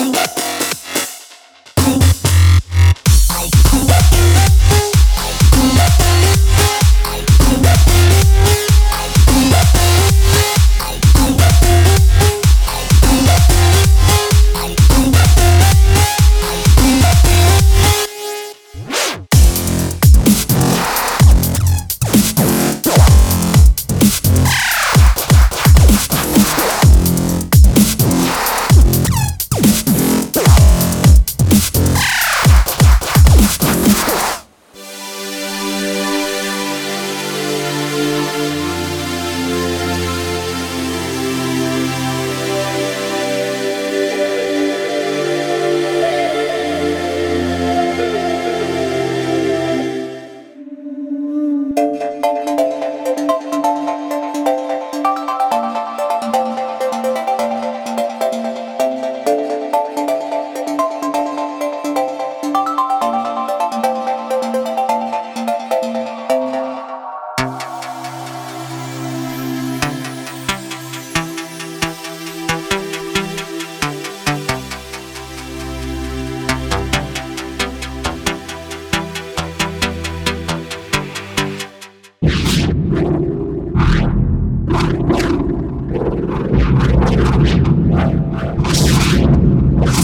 Bye.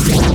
Yeah.